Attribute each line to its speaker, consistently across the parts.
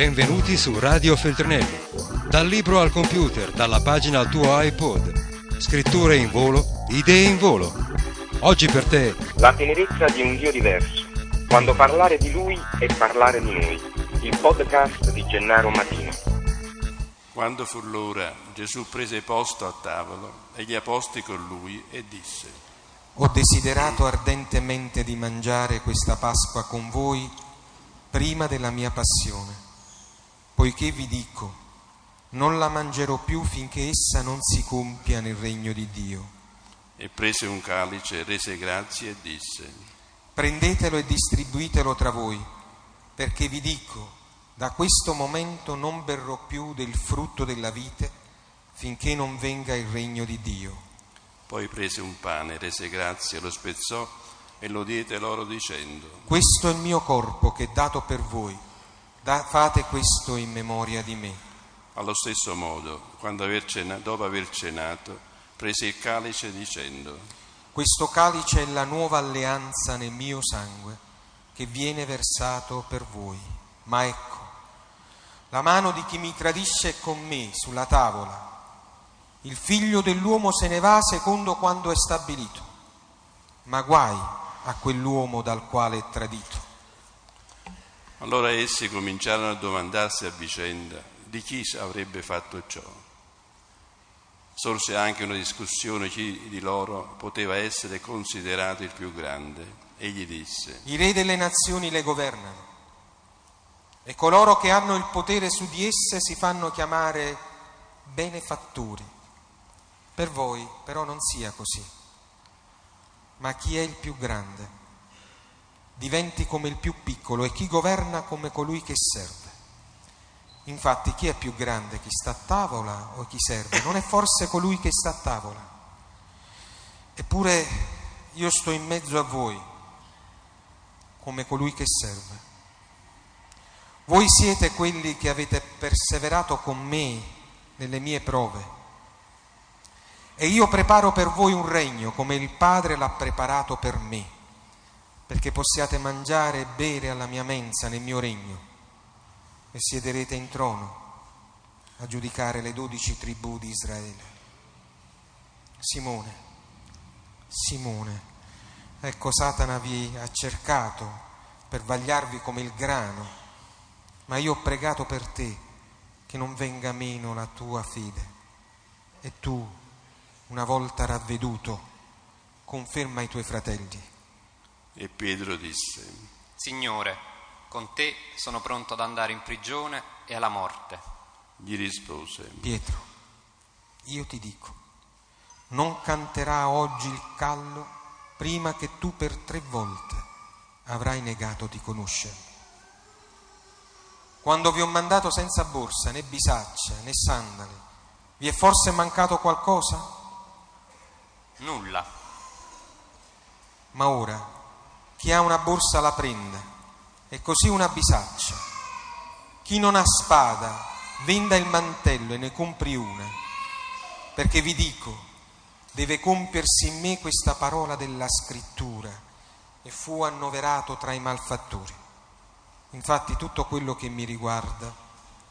Speaker 1: Benvenuti su Radio Feltrinelli. Dal libro al computer, dalla pagina al tuo iPod. Scritture in volo, idee in volo. Oggi per te
Speaker 2: La tenerezza di un Dio diverso. Quando parlare di Lui è parlare di noi. Il podcast di Gennaro Matino.
Speaker 3: Quando fu l'ora, Gesù prese posto a tavolo e gli apostoli con lui e disse,
Speaker 4: Ho desiderato ardentemente di mangiare questa Pasqua con voi prima della mia passione, poiché vi dico, non la mangerò più finché essa non si compia nel regno di Dio.
Speaker 3: e prese un calice, rese grazie e disse,
Speaker 4: Prendetelo e distribuitelo tra voi, perché vi dico, da questo momento non berrò più del frutto della vite finché non venga il regno di Dio.
Speaker 3: poi prese un pane, rese grazie, lo spezzò e lo diede loro dicendo,
Speaker 4: Questo è il mio corpo che è dato per voi. Da- fate questo in memoria di me.
Speaker 3: allo stesso modo, quando aver cena- dopo aver cenato, prese il calice dicendo,
Speaker 4: Questo calice è la nuova alleanza nel mio sangue che viene versato per voi. Ma ecco, la mano di chi mi tradisce è con me sulla tavola. Il figlio dell'uomo se ne va secondo quando è stabilito. Ma guai a quell'uomo dal quale è tradito.
Speaker 3: Allora essi cominciarono a domandarsi a vicenda di chi avrebbe fatto ciò. Sorse anche una discussione chi di loro poteva essere considerato il più grande. Egli disse,
Speaker 4: I re delle nazioni le governano e coloro che hanno il potere su di esse si fanno chiamare benefattori. Per voi però non sia così, ma chi è il più grande diventi come il più piccolo e chi governa come colui che serve. Infatti chi è più grande, chi sta a tavola o chi serve? Non è forse colui che sta a tavola? Eppure io sto in mezzo a voi come colui che serve. Voi siete quelli che avete perseverato con me nelle mie prove e io preparo per voi un regno come il Padre l'ha preparato per me, perché possiate mangiare e bere alla mia mensa nel mio regno e siederete in trono a giudicare le dodici tribù di Israele. Simone, Simone, ecco Satana vi ha cercato per vagliarvi come il grano, ma io ho pregato per te che non venga meno la tua fede. E tu, una volta ravveduto, conferma ai tuoi fratelli.
Speaker 3: E Pietro disse,
Speaker 5: Signore, con te sono pronto ad andare in prigione e alla morte.
Speaker 3: gli rispose,
Speaker 4: Pietro, io ti dico, non canterà oggi il callo prima che tu per tre volte avrai negato di conoscermi. Quando vi ho mandato senza borsa, né bisaccia, né sandali, vi è forse mancato qualcosa?
Speaker 5: Nulla.
Speaker 4: Ma ora chi ha una borsa la prenda e così una bisaccia. Chi non ha spada venda il mantello e ne compri una, perché vi dico, deve compiersi in me questa parola della scrittura e fu annoverato tra i malfattori. Infatti tutto quello che mi riguarda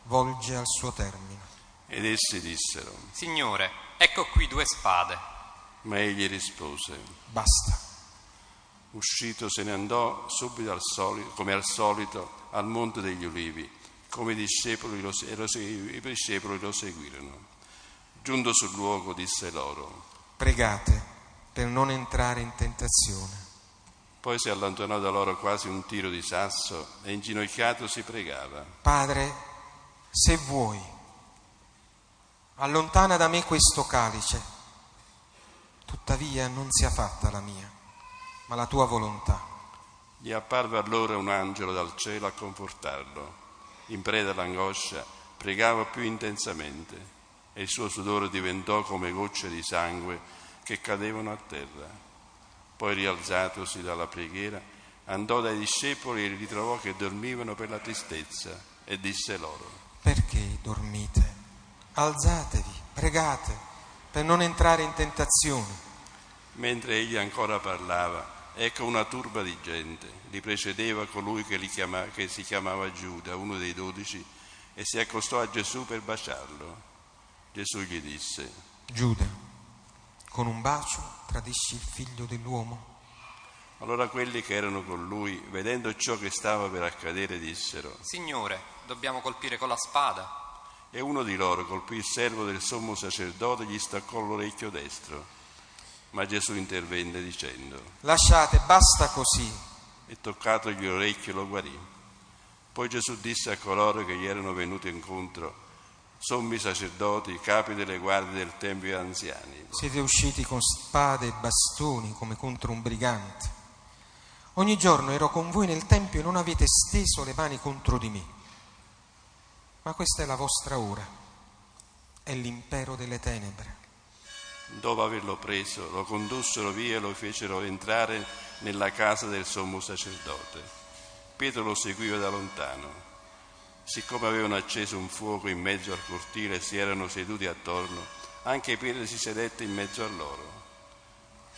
Speaker 4: volge al suo termine.
Speaker 3: ed essi dissero,
Speaker 5: Signore, ecco qui due spade.
Speaker 3: ma egli rispose,
Speaker 4: Basta.
Speaker 3: Uscito se ne andò subito al solito, come al solito al monte degli ulivi, come i discepoli lo, i discepoli lo seguirono. Giunto sul luogo disse loro,
Speaker 4: Pregate per non entrare in tentazione.
Speaker 3: poi si allontanò da loro quasi un tiro di sasso e inginocchiato si pregava.
Speaker 4: Padre, se vuoi, allontana da me questo calice, tuttavia non sia fatta la mia, ma la tua volontà.
Speaker 3: Gli apparve allora un angelo dal cielo a confortarlo. In preda all'angoscia, pregava più intensamente e il suo sudore diventò come gocce di sangue che cadevano a terra. Poi rialzatosi dalla preghiera, andò dai discepoli e li ritrovò che dormivano per la tristezza e disse loro,
Speaker 4: Perché dormite? Alzatevi, pregate per non entrare in tentazione.
Speaker 3: mentre egli ancora parlava, Ecco una turba di gente, li precedeva colui che, li chiama- che si chiamava Giuda, uno dei dodici, e si accostò a Gesù per baciarlo. Gesù gli disse,
Speaker 4: Giuda, con un bacio tradisci il figlio dell'uomo?
Speaker 3: allora quelli che erano con lui, vedendo ciò che stava per accadere, dissero,
Speaker 5: Signore, dobbiamo colpire con la spada.
Speaker 3: e uno di loro colpì il servo del sommo sacerdote e gli staccò l'orecchio destro. Ma Gesù intervenne dicendo,
Speaker 4: Lasciate, basta così.
Speaker 3: e toccatogli l'orecchio lo guarì. Poi Gesù disse a coloro che gli erano venuti incontro, sommi sacerdoti, capi delle guardie del Tempio e anziani,
Speaker 4: Siete usciti con spade e bastoni come contro un brigante. Ogni giorno ero con voi nel Tempio e non avete steso le mani contro di me. Ma questa è la vostra ora, è l'impero delle tenebre.
Speaker 3: Dopo averlo preso, lo condussero via e lo fecero entrare nella casa del sommo sacerdote. Pietro lo seguiva da lontano. Siccome avevano acceso un fuoco in mezzo al cortile e si erano seduti attorno, anche Pietro si sedette in mezzo a loro.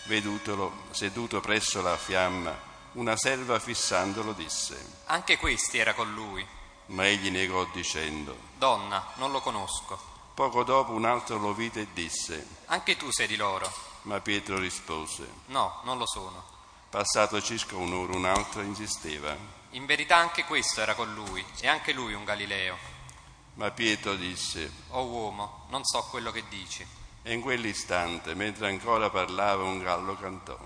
Speaker 3: Vedutolo, seduto presso la fiamma, una serva fissandolo disse,
Speaker 5: Anche questi era con lui.
Speaker 3: ma egli negò dicendo.
Speaker 5: Donna, non lo conosco.
Speaker 3: Poco dopo un altro lo vide e disse,
Speaker 5: Anche tu sei di loro.
Speaker 3: ma Pietro rispose.
Speaker 5: No, non lo sono.
Speaker 3: Passato circa un'ora un altro insisteva,
Speaker 5: In verità anche questo era con lui, e anche lui un Galileo.
Speaker 3: ma Pietro disse,
Speaker 5: O uomo, non so quello che dici.
Speaker 3: e in quell'istante, mentre ancora parlava, un gallo cantò.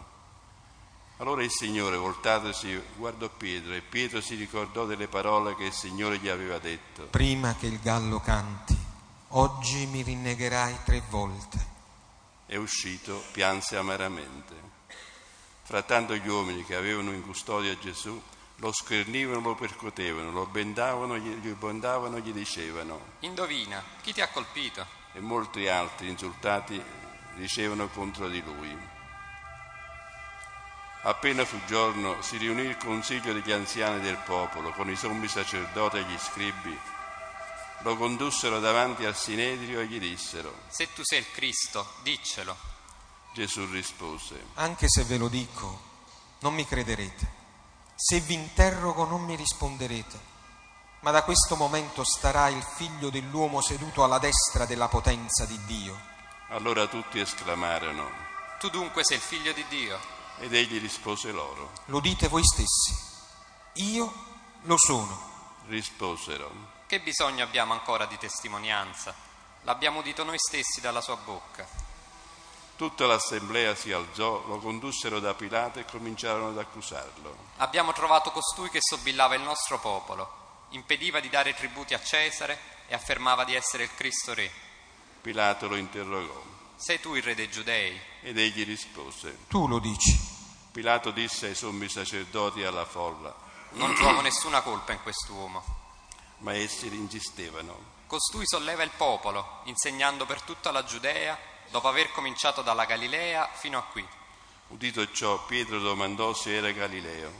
Speaker 3: Allora il Signore, voltatosi, guardò Pietro e Pietro si ricordò delle parole che il Signore gli aveva detto.
Speaker 4: Prima che il gallo canti, oggi mi rinnegherai tre volte.
Speaker 3: E uscito, pianse amaramente. Frattanto gli uomini che avevano in custodia Gesù lo schernivano, lo percotevano, lo bendavano, gli gli bondavano, gli dicevano.
Speaker 5: Indovina, chi ti ha colpito?
Speaker 3: E molti altri insultati dicevano contro di lui. Appena fu giorno, si riunì il consiglio degli anziani del popolo con i sommi sacerdoti e gli scribi. Lo condussero davanti al Sinedrio e gli dissero.
Speaker 5: Se tu sei il Cristo, diccelo.
Speaker 3: Gesù rispose.
Speaker 4: Anche se ve lo dico, non mi crederete. Se vi interrogo, non mi risponderete. Ma da questo momento starà il figlio dell'uomo seduto alla destra della potenza di Dio.
Speaker 3: Allora tutti esclamarono.
Speaker 5: Tu dunque sei il figlio di Dio.
Speaker 3: Ed egli rispose loro.
Speaker 4: Lo dite voi stessi. Io lo sono.
Speaker 3: Risposero.
Speaker 5: Che bisogno abbiamo ancora di testimonianza? L'abbiamo udito noi stessi dalla sua bocca.
Speaker 3: Tutta l'assemblea si alzò, lo condussero da Pilato e cominciarono ad accusarlo.
Speaker 5: Abbiamo trovato costui che sobillava il nostro popolo, impediva di dare tributi a Cesare e affermava di essere il Cristo Re.
Speaker 3: Pilato lo interrogò
Speaker 5: Sei tu il re dei giudei?
Speaker 3: ed egli rispose.
Speaker 4: Tu lo dici.
Speaker 3: Pilato disse ai sommi sacerdoti e alla folla,
Speaker 5: Non trovo nessuna colpa in quest'uomo.
Speaker 3: Ma essi insistevano.
Speaker 5: Costui solleva il popolo, insegnando per tutta la Giudea, dopo aver cominciato dalla Galilea fino a qui.
Speaker 3: Udito ciò, Pietro domandò se era Galileo.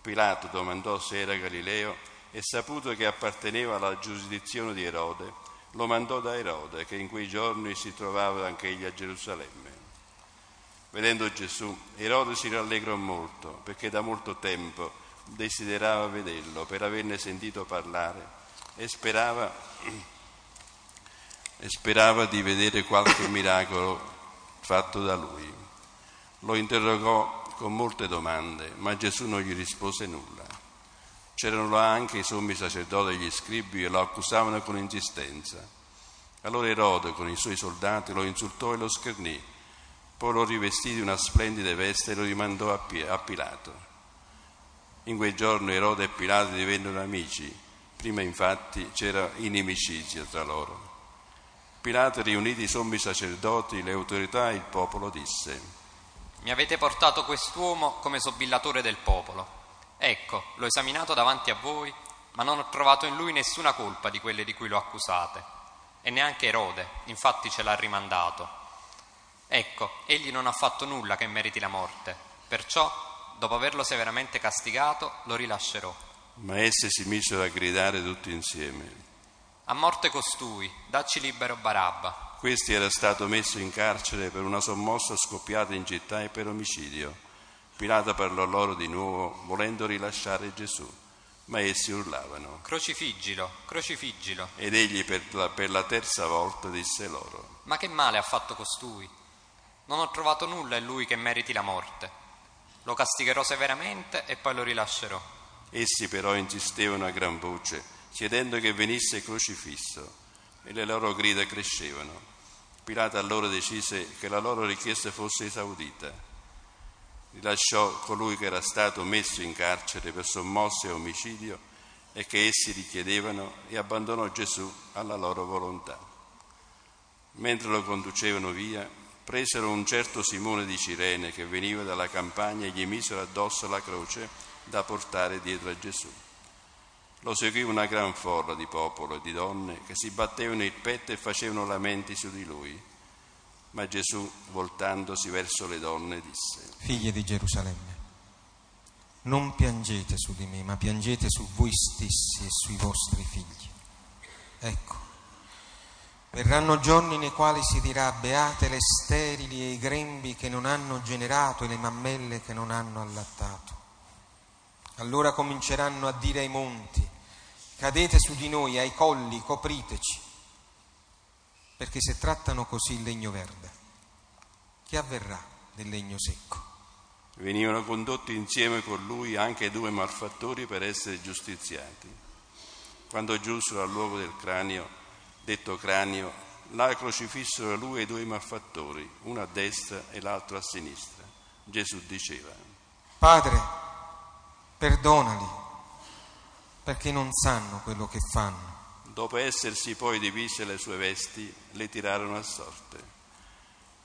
Speaker 3: Pilato domandò se era Galileo e saputo che apparteneva alla giurisdizione di Erode, lo mandò da Erode, che in quei giorni si trovava anche egli a Gerusalemme. Vedendo Gesù, Erode si rallegrò molto, perché da molto tempo desiderava vederlo per averne sentito parlare e sperava, e sperava di vedere qualche miracolo fatto da lui. Lo interrogò con molte domande, ma Gesù non gli rispose nulla. C'erano anche i sommi sacerdoti e gli scribi e lo accusavano con insistenza. Allora Erode con i suoi soldati lo insultò e lo schernì, poi lo rivestì di una splendida veste e lo rimandò a Pilato. In quei giorni Erode e Pilato divennero amici, prima infatti c'era inimicizia tra loro. Pilato, riuniti i sommi sacerdoti, le autorità e il popolo, disse,
Speaker 5: Mi avete portato quest'uomo come sobillatore del popolo. Ecco, l'ho esaminato davanti a voi, ma non ho trovato in lui nessuna colpa di quelle di cui lo accusate. E neanche Erode, infatti ce l'ha rimandato. Ecco, egli non ha fatto nulla che meriti la morte. Perciò, dopo averlo severamente castigato, lo rilascerò.
Speaker 3: ma essi si misero a gridare tutti insieme.
Speaker 5: A morte costui, dacci libero Barabba.
Speaker 3: Questi era stato messo in carcere per una sommossa scoppiata in città e per omicidio. Pilato parlò loro di nuovo, volendo rilasciare Gesù. Ma essi urlavano.
Speaker 5: Crocifiggilo, crocifiggilo.
Speaker 3: Ed egli per la, per la terza volta disse loro.
Speaker 5: Ma che male ha fatto costui? Non ho trovato nulla in lui che meriti la morte. Lo castigherò severamente e poi lo rilascerò.
Speaker 3: Essi però insistevano a gran voce, chiedendo che venisse crocifisso, e le loro grida crescevano. Pilato allora decise che la loro richiesta fosse esaudita. Rilasciò colui che era stato messo in carcere per sommosse e omicidio e che essi richiedevano e abbandonò Gesù alla loro volontà. Mentre lo conducevano via, presero un certo Simone di Cirene che veniva dalla campagna e gli misero addosso la croce da portare dietro a Gesù. Lo seguì una gran folla di popolo e di donne che si battevano il petto e facevano lamenti su di lui. Ma Gesù, voltandosi verso le donne, disse,
Speaker 4: Figlie di Gerusalemme, non piangete su di me, ma piangete su voi stessi e sui vostri figli. Ecco, verranno giorni nei quali si dirà beate le sterili e i grembi che non hanno generato e le mammelle che non hanno allattato. Allora cominceranno a dire ai monti, cadete su di noi, ai colli, copriteci, perché se trattano così il legno verde, che avverrà del legno secco?
Speaker 3: venivano condotti insieme con lui anche due malfattori per essere giustiziati. Quando giunsero al luogo del cranio, detto cranio, là crocifissero lui e i due malfattori, uno a destra e l'altro a sinistra. Gesù diceva,
Speaker 4: Padre, perdonali, perché non sanno quello che fanno.
Speaker 3: dopo essersi poi divise le sue vesti, le tirarono a sorte.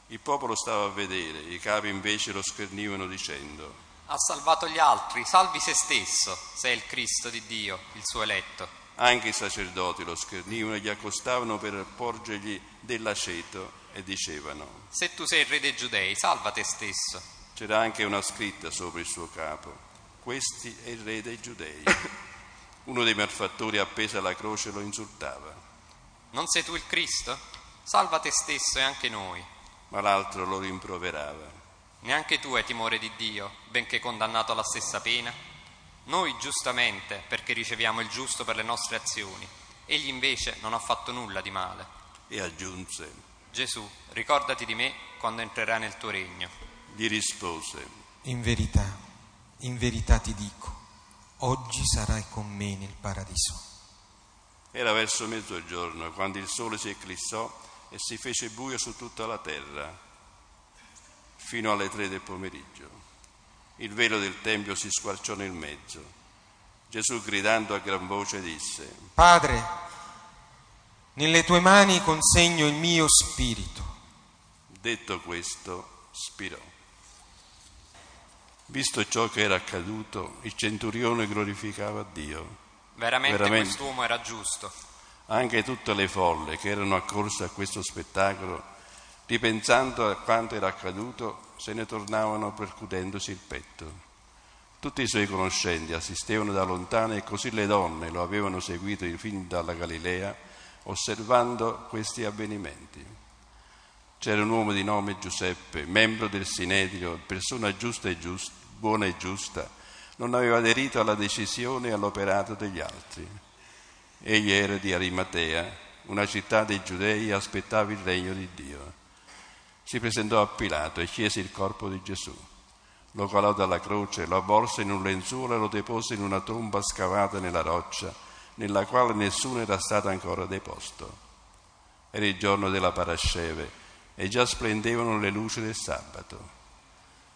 Speaker 3: Il popolo stava a vedere, i capi invece lo schernivano dicendo,
Speaker 5: Ha salvato gli altri, salvi se stesso, se è il Cristo di Dio, il suo eletto.
Speaker 3: Anche i sacerdoti lo schernivano e gli accostavano per porgergli dell'aceto e dicevano,
Speaker 5: Se tu sei il re dei giudei, salva te stesso.
Speaker 3: C'era anche una scritta sopra il suo capo. Questi è il re dei giudei. Uno dei malfattori appeso alla croce lo insultava,
Speaker 5: Non sei tu il Cristo? Salva te stesso e anche noi.
Speaker 3: ma l'altro lo rimproverava.
Speaker 5: Neanche tu hai timore di Dio, benché condannato alla stessa pena? Noi giustamente, perché riceviamo il giusto per le nostre azioni. Egli invece non ha fatto nulla di male.
Speaker 3: E aggiunse,
Speaker 5: Gesù, ricordati di me quando entrerai nel tuo regno.
Speaker 3: gli rispose,
Speaker 4: In verità, in verità ti dico, oggi sarai con me nel paradiso.
Speaker 3: era verso mezzogiorno quando il sole si eclissò e si fece buio su tutta la terra, fino alle tre del pomeriggio. Il velo del Tempio si squarciò nel mezzo. Gesù gridando a gran voce disse,
Speaker 4: Padre, nelle tue mani consegno il mio spirito.
Speaker 3: Detto questo, spirò. Visto ciò che era accaduto, il centurione glorificava Dio.
Speaker 5: Veramente,
Speaker 3: Veramente.
Speaker 5: quest'uomo era giusto.
Speaker 3: Anche tutte le folle che erano accorse a questo spettacolo, ripensando a quanto era accaduto, se ne tornavano percutendosi il petto. Tutti i suoi conoscenti assistevano da lontano e così le donne lo avevano seguito fin dalla Galilea, osservando questi avvenimenti. C'era un uomo di nome Giuseppe, membro del Sinedrio, persona giusta e giusta, buona e giusta, non aveva aderito alla decisione e all'operato degli altri. Egli era di Arimatea, una città dei Giudei e aspettava il regno di Dio. Si presentò a Pilato e chiese il corpo di Gesù. Lo calò dalla croce, lo avvolse in un lenzuolo e lo depose in una tomba scavata nella roccia, nella quale nessuno era stato ancora deposto. Era il giorno della parasceve e già splendevano le luci del sabato.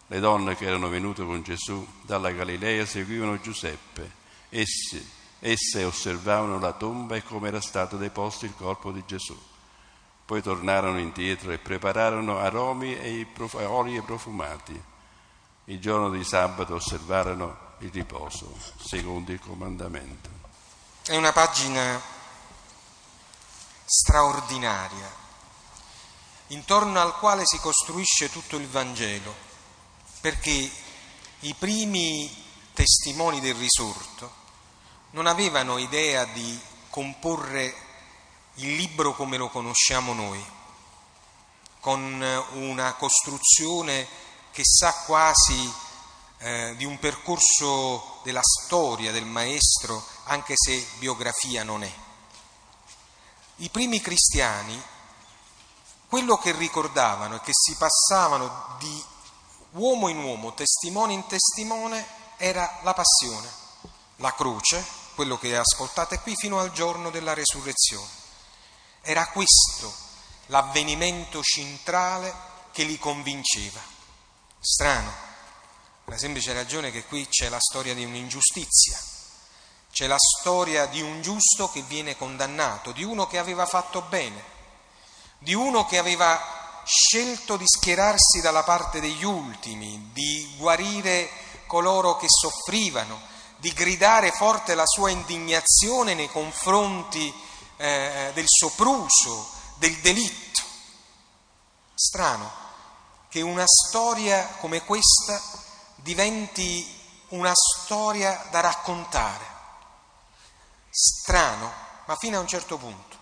Speaker 3: Le donne che erano venute con Gesù dalla Galilea seguivano Giuseppe. Essi, esse osservavano la tomba e come era stato deposto il corpo di Gesù. Poi tornarono indietro e prepararono aromi e oli profumati. Il giorno di sabato osservarono il riposo, secondo il comandamento.
Speaker 4: È una pagina straordinaria, intorno al quale si costruisce tutto il Vangelo, perché i primi testimoni del risorto non avevano idea di comporre il libro come lo conosciamo noi, con una costruzione che sa quasi eh, di un percorso della storia del maestro, anche se biografia non è. I primi cristiani, quello che ricordavano e che si passavano di uomo in uomo, testimone in testimone, era la passione, la croce, quello che ascoltate qui, fino al giorno della resurrezione. Era questo l'avvenimento centrale che li convinceva. Strano, la semplice ragione che qui c'è la storia di un'ingiustizia, c'è la storia di un giusto che viene condannato, di uno che aveva fatto bene, di uno che aveva scelto di schierarsi dalla parte degli ultimi, di guarire coloro che soffrivano, di gridare forte la sua indignazione nei confronti eh, del sopruso, del delitto. Strano che una storia come questa diventi una storia da raccontare. Strano, ma fino a un certo punto.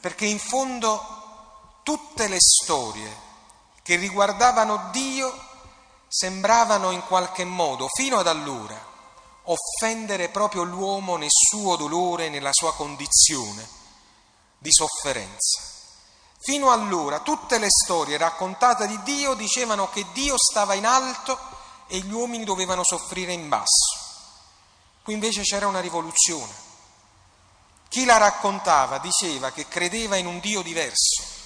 Speaker 4: Perché in fondo tutte le storie che riguardavano Dio sembravano in qualche modo, fino ad allora, offendere proprio l'uomo nel suo dolore, nella sua condizione di sofferenza. Fino allora tutte le storie raccontate di Dio dicevano che Dio stava in alto e gli uomini dovevano soffrire in basso. Qui invece c'era una rivoluzione. Chi la raccontava diceva che credeva in un Dio diverso,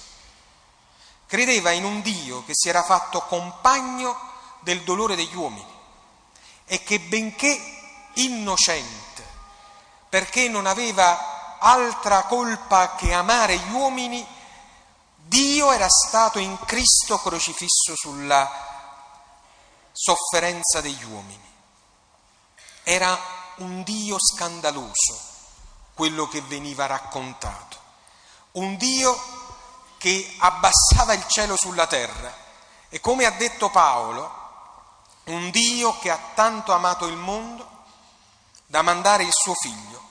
Speaker 4: Credeva in un Dio che si era fatto compagno del dolore degli uomini e che benché innocente, perché non aveva altra colpa che amare gli uomini, Dio era stato in Cristo crocifisso sulla sofferenza degli uomini. Era un Dio scandaloso quello che veniva raccontato, un Dio che abbassava il cielo sulla terra. E come ha detto Paolo, un Dio che ha tanto amato il mondo da mandare il suo figlio,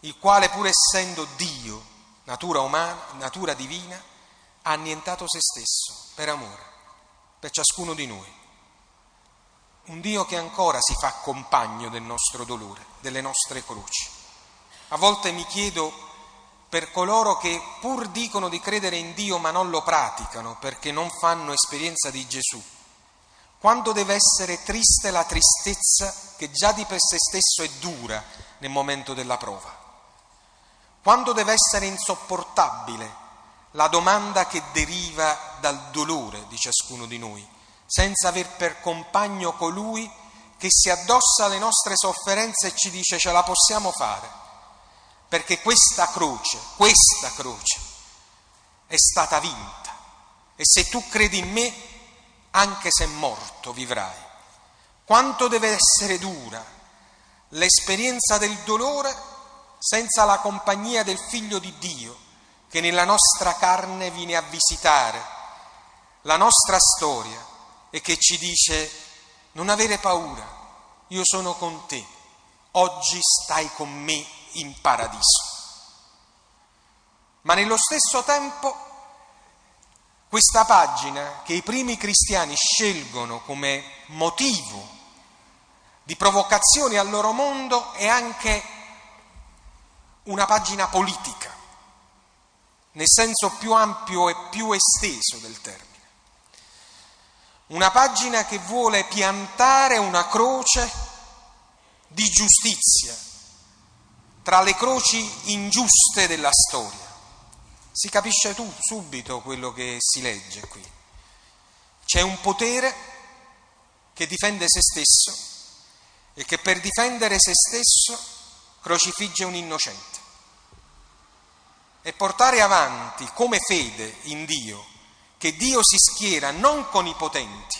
Speaker 4: il quale pur essendo Dio, natura umana, natura divina, ha annientato se stesso per amore, per ciascuno di noi. Un Dio che ancora si fa compagno del nostro dolore, delle nostre croci. A volte mi chiedo per coloro che pur dicono di credere in Dio ma non lo praticano perché non fanno esperienza di Gesù. Quando deve essere triste la tristezza che già di per sé stesso è dura nel momento della prova. Quando deve essere insopportabile la domanda che deriva dal dolore di ciascuno di noi, senza aver per compagno colui che si addossa alle nostre sofferenze e ci dice ce la possiamo fare perché questa croce, questa croce è stata vinta e se tu credi in me, anche se morto, vivrai. Quanto deve essere dura l'esperienza del dolore senza la compagnia del Figlio di Dio che nella nostra carne viene a visitare la nostra storia e che ci dice non avere paura, io sono con te, oggi stai con me in paradiso. Ma nello stesso tempo questa pagina che i primi cristiani scelgono come motivo di provocazione al loro mondo è anche una pagina politica, nel senso più ampio e più esteso del termine. Una pagina che vuole piantare una croce di giustizia, tra le croci ingiuste della storia. Si capisce tu subito quello che si legge qui. C'è un potere che difende se stesso e che per difendere se stesso crocifigge un innocente. E portare avanti come fede in Dio, che Dio si schiera non con i potenti,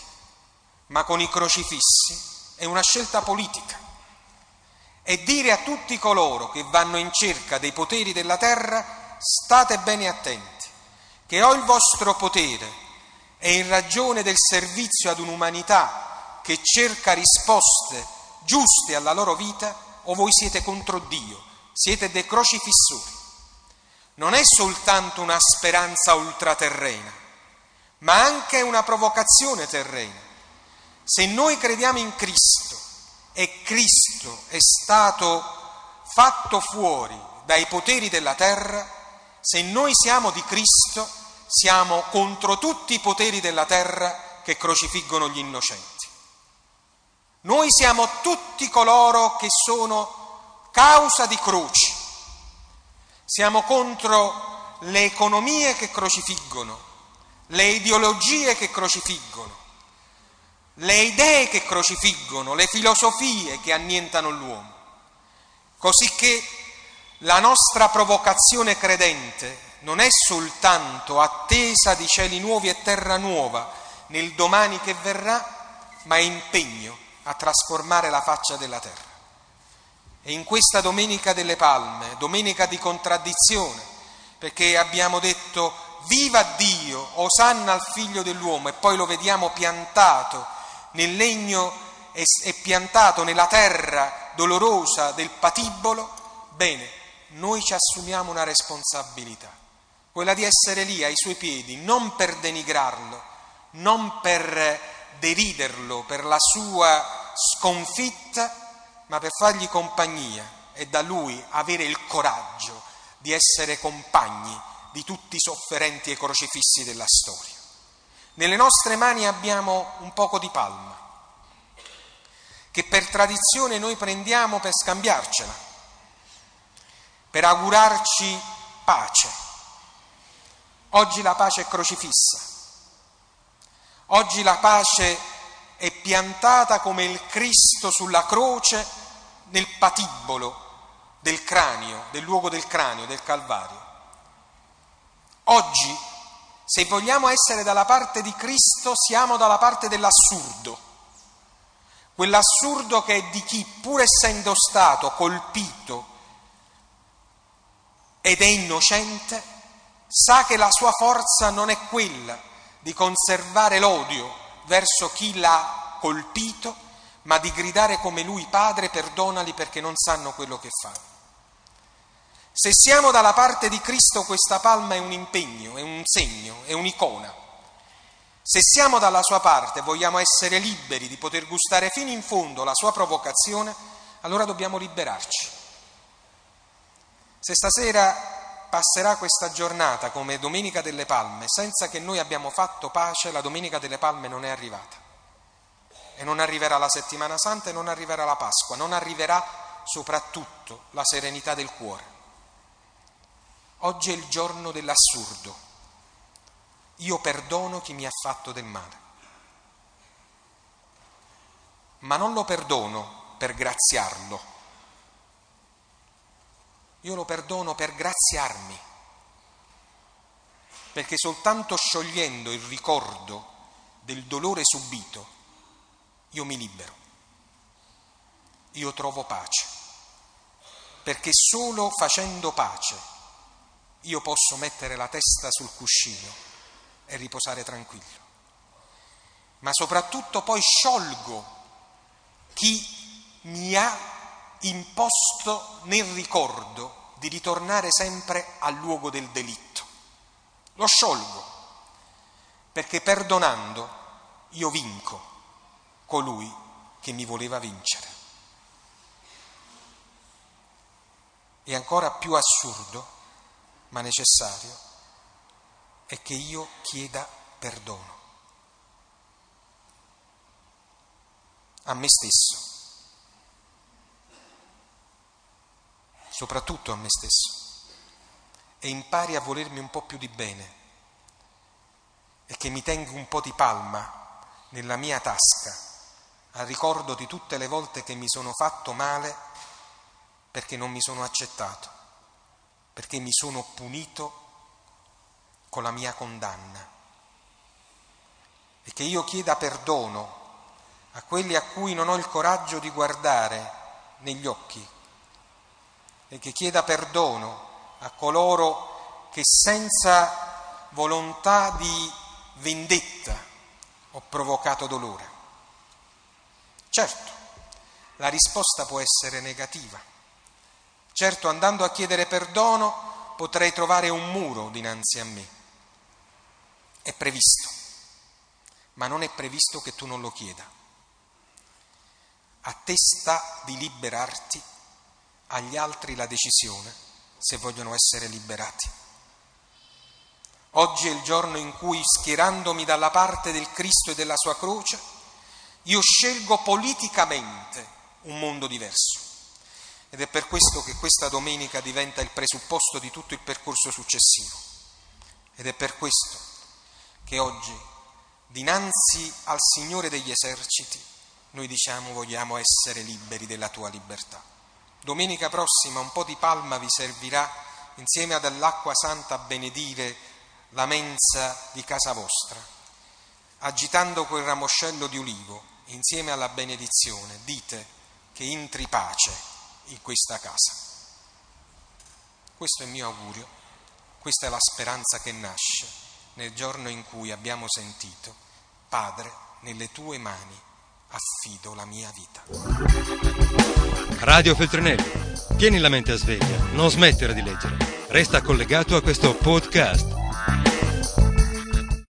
Speaker 4: ma con i crocifissi, è una scelta politica e dire a tutti coloro che vanno in cerca dei poteri della terra, state bene attenti, che o il vostro potere è in ragione del servizio ad un'umanità che cerca risposte giuste alla loro vita, o voi siete contro Dio, siete dei crocifissori. Non è soltanto una speranza ultraterrena, ma anche una provocazione terrena Se noi crediamo in Cristo e Cristo è stato fatto fuori dai poteri della terra, se noi siamo di Cristo, siamo contro tutti i poteri della terra che crocifiggono gli innocenti. Noi siamo tutti coloro che sono causa di croci. Siamo contro le economie che crocifiggono, le ideologie che crocifiggono, le idee che crocifiggono, le filosofie che annientano l'uomo. Così che la nostra provocazione credente non è soltanto attesa di cieli nuovi e terra nuova nel domani che verrà, ma è impegno a trasformare la faccia della terra. E in questa Domenica delle Palme, domenica di contraddizione, perché abbiamo detto viva Dio, osanna al figlio dell'uomo e poi lo vediamo piantato nel legno e piantato nella terra dolorosa del patibolo, bene, noi ci assumiamo una responsabilità, quella di essere lì ai suoi piedi, non per denigrarlo, non per deriderlo per la sua sconfitta, ma per fargli compagnia e da lui avere il coraggio di essere compagni di tutti i sofferenti e crocifissi della storia. Nelle nostre mani abbiamo un poco di palma, che per tradizione noi prendiamo per scambiarcela, per augurarci pace. Oggi la pace è crocifissa, oggi la pace è piantata come il Cristo sulla croce nel patibolo del cranio, del luogo del cranio, del Calvario. Oggi, se vogliamo essere dalla parte di Cristo, siamo dalla parte dell'assurdo quell'assurdo che è di chi, pur essendo stato colpito ed è innocente, sa che la sua forza non è quella di conservare l'odio verso chi l'ha colpito, ma di gridare come lui, Padre, perdonali perché non sanno quello che fanno. Se siamo dalla parte di Cristo, questa palma è un impegno, è un segno, è un'icona. Se siamo dalla sua parte e vogliamo essere liberi di poter gustare fino in fondo la sua provocazione, allora dobbiamo liberarci. Se stasera passerà questa giornata come Domenica delle Palme senza che noi abbiamo fatto pace, la Domenica delle Palme non è arrivata. E non arriverà la settimana santa e non arriverà la Pasqua, non arriverà soprattutto la serenità del cuore. Oggi è il giorno dell'assurdo io perdono chi mi ha fatto del male. Ma non lo perdono per graziarlo, io lo perdono per graziarmi, perché soltanto sciogliendo il ricordo del dolore subito, io mi libero, io trovo pace, perché solo facendo pace io posso mettere la testa sul cuscino e riposare tranquillo. Ma soprattutto poi sciolgo chi mi ha imposto nel ricordo di ritornare sempre al luogo del delitto. Lo sciolgo, perché perdonando io vinco colui che mi voleva vincere. E ancora più assurdo, ma necessario, è che io chieda perdono a me stesso, soprattutto a me stesso, e impari a volermi un po' più di bene. E che mi tengo un po' di palma nella mia tasca al ricordo di tutte le volte che mi sono fatto male perché non mi sono accettato, perché mi sono punito con la mia condanna. E che io chieda perdono a quelli a cui non ho il coraggio di guardare negli occhi e che chieda perdono a coloro che senza volontà di vendetta ho provocato dolore. Certo, la risposta può essere negativa. Certo, andando a chiedere perdono potrei trovare un muro dinanzi a me è previsto, ma non è previsto che tu non lo chieda. A te sta di liberarti, agli altri la decisione se vogliono essere liberati. Oggi è il giorno in cui, schierandomi dalla parte del Cristo e della sua croce, io scelgo politicamente un mondo diverso. Ed è per questo che questa domenica diventa il presupposto di tutto il percorso successivo. Ed è per questo che oggi, dinanzi al Signore degli eserciti, noi diciamo vogliamo essere liberi della tua libertà. Domenica prossima un po' di palma vi servirà insieme all'acqua santa a benedire la mensa di casa vostra, agitando quel ramoscello di ulivo insieme alla benedizione, dite che intri pace in questa casa. Questo è il mio augurio, questa è la speranza che nasce nel giorno in cui abbiamo sentito, Padre, nelle tue mani affido la mia vita.
Speaker 1: Radio Feltrinelli, tieni la mente a sveglia, non smettere di leggere. Resta collegato a questo podcast